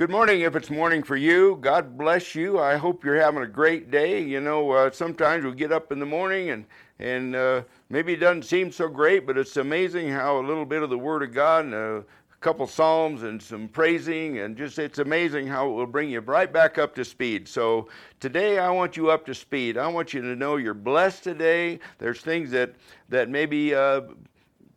Good morning if it's morning for you. God bless you. I hope you're having a great day. You know, uh, sometimes we get up in the morning and, and uh, maybe it doesn't seem so great, but it's amazing how a little bit of the Word of God and a couple psalms and some praising and just it's amazing how it will bring you right back up to speed. So today I want you up to speed. I want you to know you're blessed today. There's things that, that maybe uh,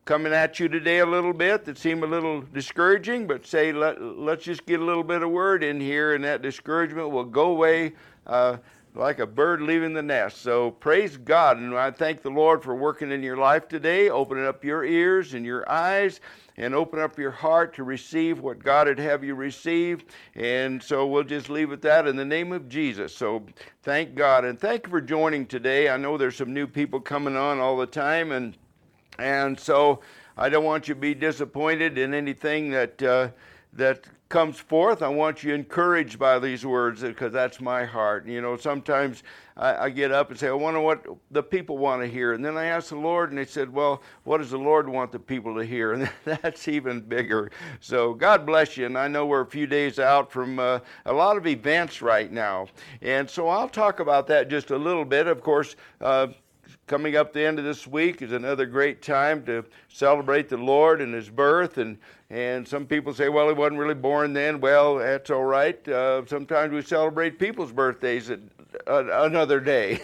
coming at you today a little bit that seem a little discouraging, but say, let, let's just get a little bit of word in here, and that discouragement will go away uh, like a bird leaving the nest. So praise God, and I thank the Lord for working in your life today, opening up your ears and your eyes. And open up your heart to receive what God would have you receive. And so we'll just leave it that in the name of Jesus. So thank God. And thank you for joining today. I know there's some new people coming on all the time. And and so I don't want you to be disappointed in anything that, uh, that comes forth. I want you encouraged by these words because that's my heart. You know, sometimes I, I, get up and say, I wonder what the people want to hear. And then I ask the Lord, and He said, Well, what does the Lord want the people to hear? And that's even bigger. So God bless you. And I know we're a few days out from uh, a lot of events right now. And so I'll talk about that just a little bit. Of course, uh, coming up the end of this week is another great time to celebrate the Lord and His birth. And, and some people say, well, He wasn't really born then. Well, that's all right. Uh, sometimes we celebrate people's birthdays at another day.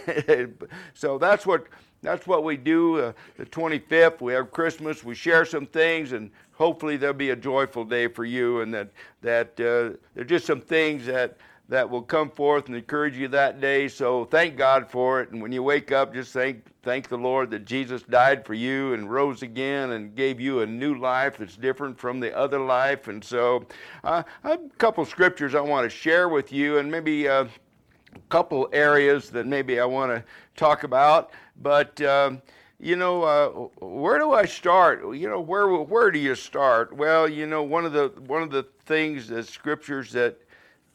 so that's what, that's what we do. Uh, the 25th, we have Christmas, we share some things, and hopefully there'll be a joyful day for you. And that, that uh, there's just some things that that will come forth and encourage you that day. So thank God for it. And when you wake up, just thank thank the Lord that Jesus died for you and rose again and gave you a new life that's different from the other life. And so, uh, a couple scriptures I want to share with you, and maybe uh, a couple areas that maybe I want to talk about. But um, you know, uh, where do I start? You know, where where do you start? Well, you know, one of the one of the things, the scriptures that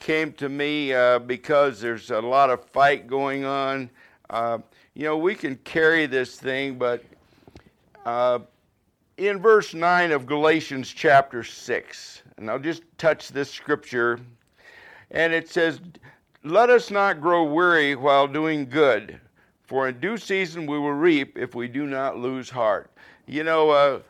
came to me uh, because there's a lot of fight going on. Uh, you know, we can carry this thing, but uh, in verse 9 of Galatians chapter 6, and I'll just touch this scripture, and it says, Let us not grow weary while doing good, for in due season we will reap if we do not lose heart. You know, uh,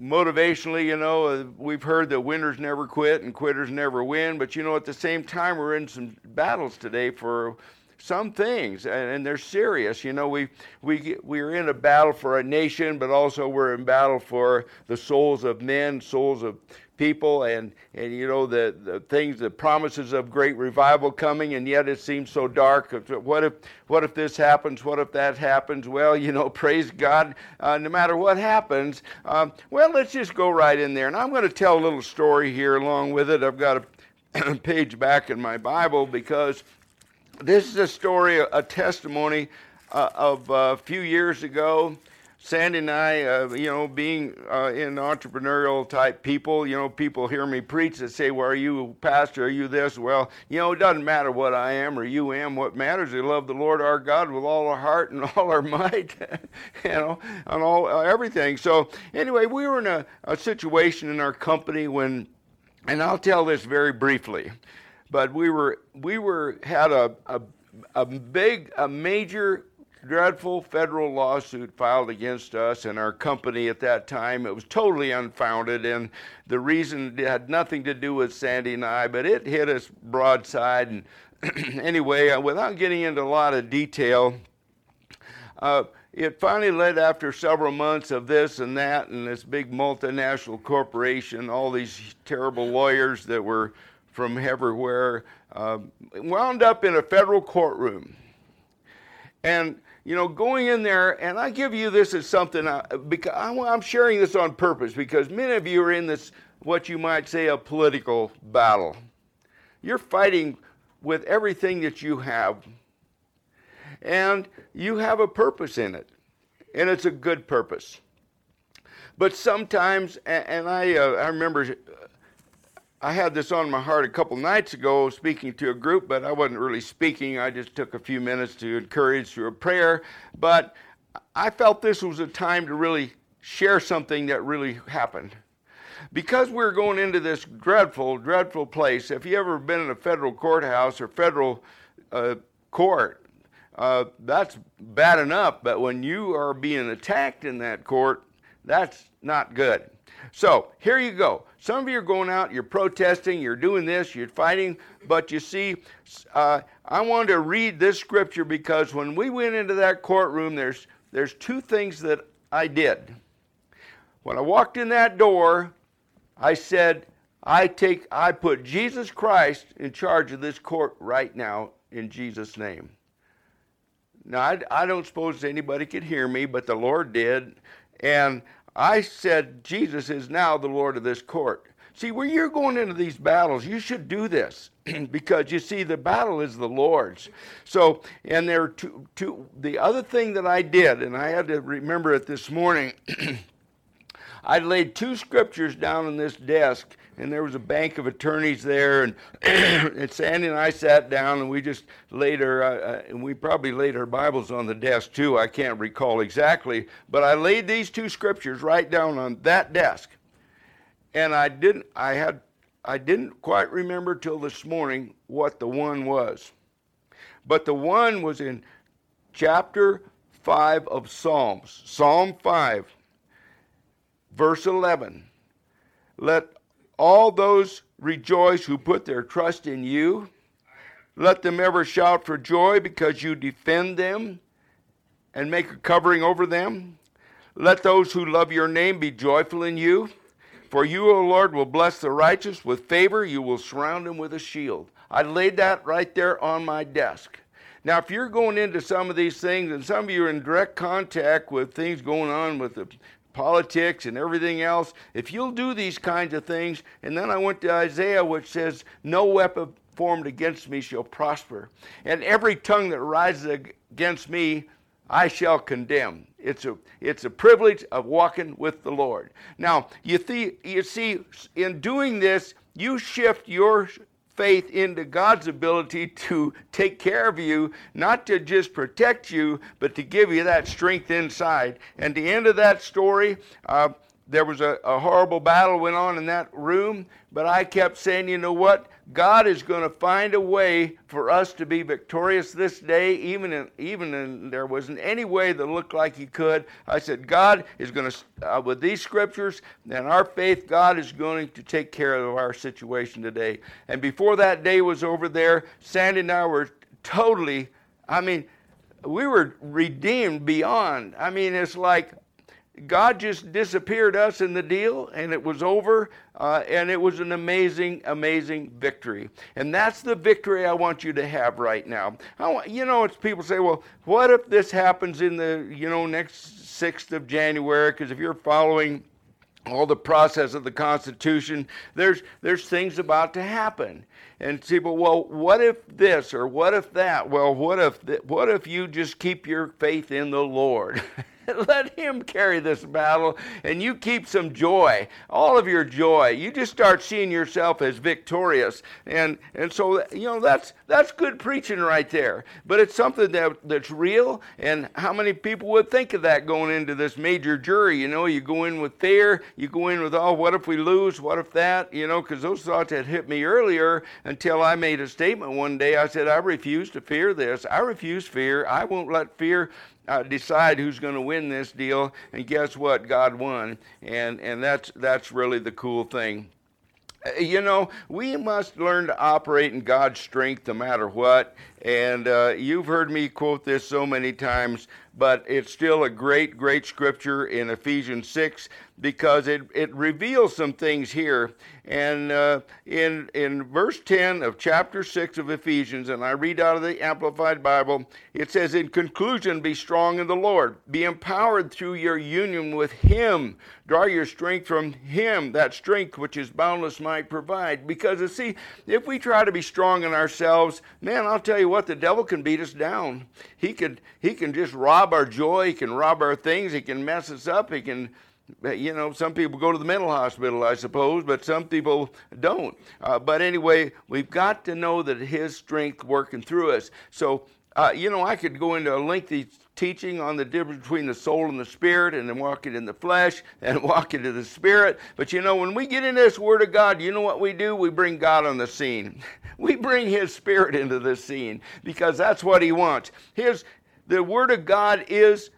motivationally, you know, uh, we've heard that winners never quit and quitters never win, but you know, at the same time, we're in some battles today for some things, and, and they're serious. You know, we we we're in a battle for a nation, but also we're in battle for the souls of men, souls of people and, and you know the, the things the promises of great revival coming and yet it seems so dark. What if what if this happens? What if that happens? Well you know praise god. Uh, no matter what happens um, well let's just go right in there. And i'm going to tell a little story here along with it. I've got a page back in my bible because this is a story a testimony uh, of a few years ago Sandy and I, uh, you know, being uh, in entrepreneurial type people, you know, people hear me preach and say, Well, are you pastor? Are you this? Well, you know, it doesn't matter what I am or you am. What matters is love the Lord our God with all our heart and all our might, you know, and all uh, everything. So, anyway, we were in a, a situation in our company when, and I'll tell this very briefly, but we were, we were, had a, a, a big, a major dreadful federal lawsuit filed against us and our company at that time. It was totally unfounded, and the reason had nothing to do with Sandy and I, but it hit us broadside. And anyway, uh, without getting into a lot of detail, uh, it finally led after several months of this and that and this big multinational corporation, all these terrible lawyers that were from everywhere, uh, wound up in a federal courtroom. And you know, going in there, and I give you this as something, I, because I'm sharing this on purpose because many of you are in this, what you might say, a political battle. You're fighting with everything that you have, and you have a purpose in it, and it's a good purpose. But sometimes, and I, uh, I remember I had this on my heart a couple nights ago speaking to a group, but I wasn't really speaking. I just took a few minutes to encourage through a prayer. But I felt this was a time to really share something that really happened. because we're going into this dreadful, dreadful place, if you ever been in a federal courthouse or federal uh, court, uh, that's bad enough, but when you are being attacked in that court, that's not good. So here you go. Some of you are going out, you're protesting, you're doing this, you're fighting, but you see, uh, I wanted to read this scripture because when we went into that courtroom, there's there's two things that I did. When I walked in that door, I said, I take I put Jesus Christ in charge of this court right now in Jesus' name. Now I, I don't suppose anybody could hear me, but the Lord did. And I said, Jesus is now the Lord of this court. See, when you're going into these battles, you should do this because you see, the battle is the Lord's. So, and there are two, two, the other thing that I did, and I had to remember it this morning, I laid two scriptures down on this desk, and there was a bank of attorneys there, and, and Sandy and I sat down, and we just laid our, uh, uh, and we probably laid our Bibles on the desk too. I can't recall exactly, but I laid these two scriptures right down on that desk, and I didn't, I had, I didn't quite remember till this morning what the one was, but the one was in chapter five of Psalms, Psalm five verse 11. Let all those rejoice who put their trust in you. Let them ever shout for joy because you defend them and make a covering over them. Let those who love your name be joyful in you. For you, O Lord, will bless the righteous with favor. You will surround them with a shield. I laid that right there on my desk. Now, if you're going into some of these things, and some of you are in direct contact with things going on with the politics and everything else, if you'll do these kinds of things, and then I went to Isaiah, which says, No weapon formed against me shall prosper, and every tongue that rises against me I shall condemn. It's a, it's a privilege of walking with the Lord. Now, you, th- you see, in doing this, you shift your faith into God's ability to take care of you, not to just protect you, but to give you that strength inside. And the end of that story, uh, there was a, a horrible battle went on in that room, but I kept saying, you know what? God is going to find a way for us to be victorious this day, even in, even in, there wasn't any way that looked like He could. I said, God is going to, uh, with these scriptures and our faith, God is going to take care of our situation today. And before that day was over there, Sandy and I were totally, I mean, we were redeemed beyond. I mean, it's like God just disappeared us in the deal and it was over. Uh, and it was an amazing, amazing victory. And that's the victory I want you to have right now. Want, you know, it's people say, well, what if this happens in the, you know, next 6th of January? Because if you're following all the process of the Constitution, there's, there's things about to happen. And people, well, what if this or what if that? Well, what if, th- what if you just keep your faith in the Lord? Let him carry this battle and you keep some joy, all of your joy. You just start seeing yourself as victorious. And, and so, you know, that's, that's good preaching right there. But it's something that, that's real. And how many people would think of that going into this major jury? You know, you go in with fear, you go in with, oh, what if we lose? What if that? You know, because those thoughts had hit me earlier until I made a statement one day. I said, I refuse to fear this. I refuse fear. I won't let fear uh, decide who's going to win this deal. And guess what? God won, and and that's that's really the cool thing. Uh, you know, we must learn to operate in God's strength no matter what. And uh, you've heard me quote this so many times, but it's still a great, great scripture in Ephesians 6 because it, it reveals some things here. And uh, in, in verse 10 of chapter 6 of Ephesians, and I read out of the Amplified Bible, it says, In conclusion, be strong in the Lord, be empowered through your union with Him. Draw your strength from Him, that strength which His boundless might provide. Because, see, if we try to be strong in ourselves, man, I'll tell you what, the devil can beat us down. He could, he can just rob our joy, he can rob our things, he can mess us up, he can you know, some people go to the mental hospital, I suppose, but some people don't. Uh, but anyway, we've got to know that His strength working through us. So uh, you know, I could go into a lengthy teaching on the difference between the soul and the spirit and then walking in the flesh and walking in the spirit. But you know, when we get into this Word of God, you know what we do? We bring God on the scene. We bring His Spirit into the scene because that's what He wants. His, the Word of God is,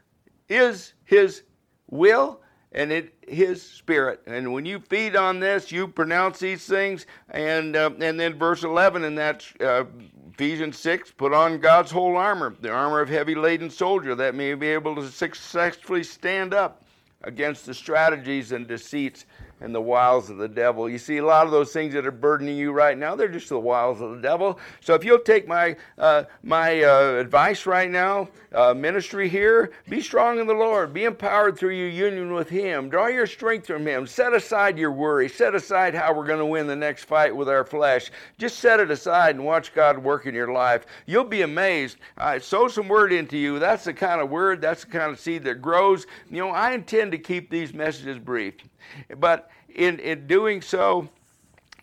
is His will and it his spirit. And when you feed on this you pronounce these things and uh, and then verse 11 in that uh, Ephesians 6, put on God's whole armor, the armor of heavy laden soldier, that may be able to successfully stand up against the strategies and deceits and the wiles of the devil. You see, a lot of those things that are burdening you right now, they're just the wiles of the devil. So if you'll take my, uh, my uh, advice right now, uh, ministry here, be strong in the Lord. Be empowered through your union with Him. Draw your strength from Him. Set aside your worry. Set aside how we're going to win the next fight with our flesh. Just set it aside and watch God work in your life. You'll be amazed. I sow some word into you. That's the kind of word, that's the kind of seed that grows. You know, I intend to keep these messages brief. But in, in doing so,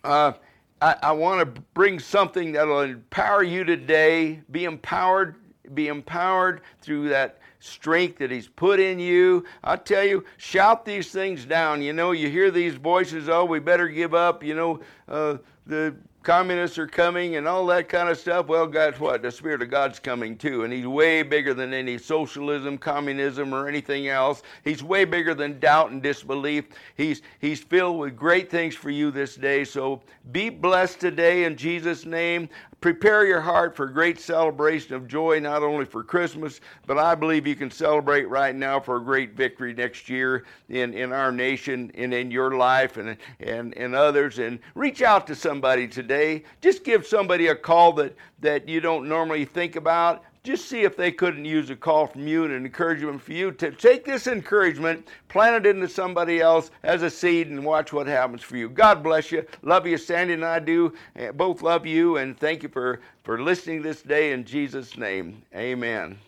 uh, I, I want to bring something that will empower you today. Be empowered, be empowered through that strength that He's put in you. I tell you, shout these things down. You know, you hear these voices, oh, we better give up. You know, uh, the communists are coming and all that kind of stuff. Well, guess what? The Spirit of God's coming too, and He's way bigger than any socialism, communism, or anything else. He's way bigger than doubt and disbelief. He's He's filled with great things for you this day. So be blessed today in Jesus' name. Prepare your heart for a great celebration of joy, not only for Christmas, but I believe you can celebrate right now for a great victory next year in, in our nation and in your life and, and, and others. And reach out to somebody today. Just give somebody a call that, that you don't normally think about just see if they couldn't use a call from you and an encouragement for you to take this encouragement, plant it into somebody else as a seed, and watch what happens for you. God bless you. Love you, Sandy and I do. Eh, both love you, and thank you for, for listening this day in Jesus' name. Amen.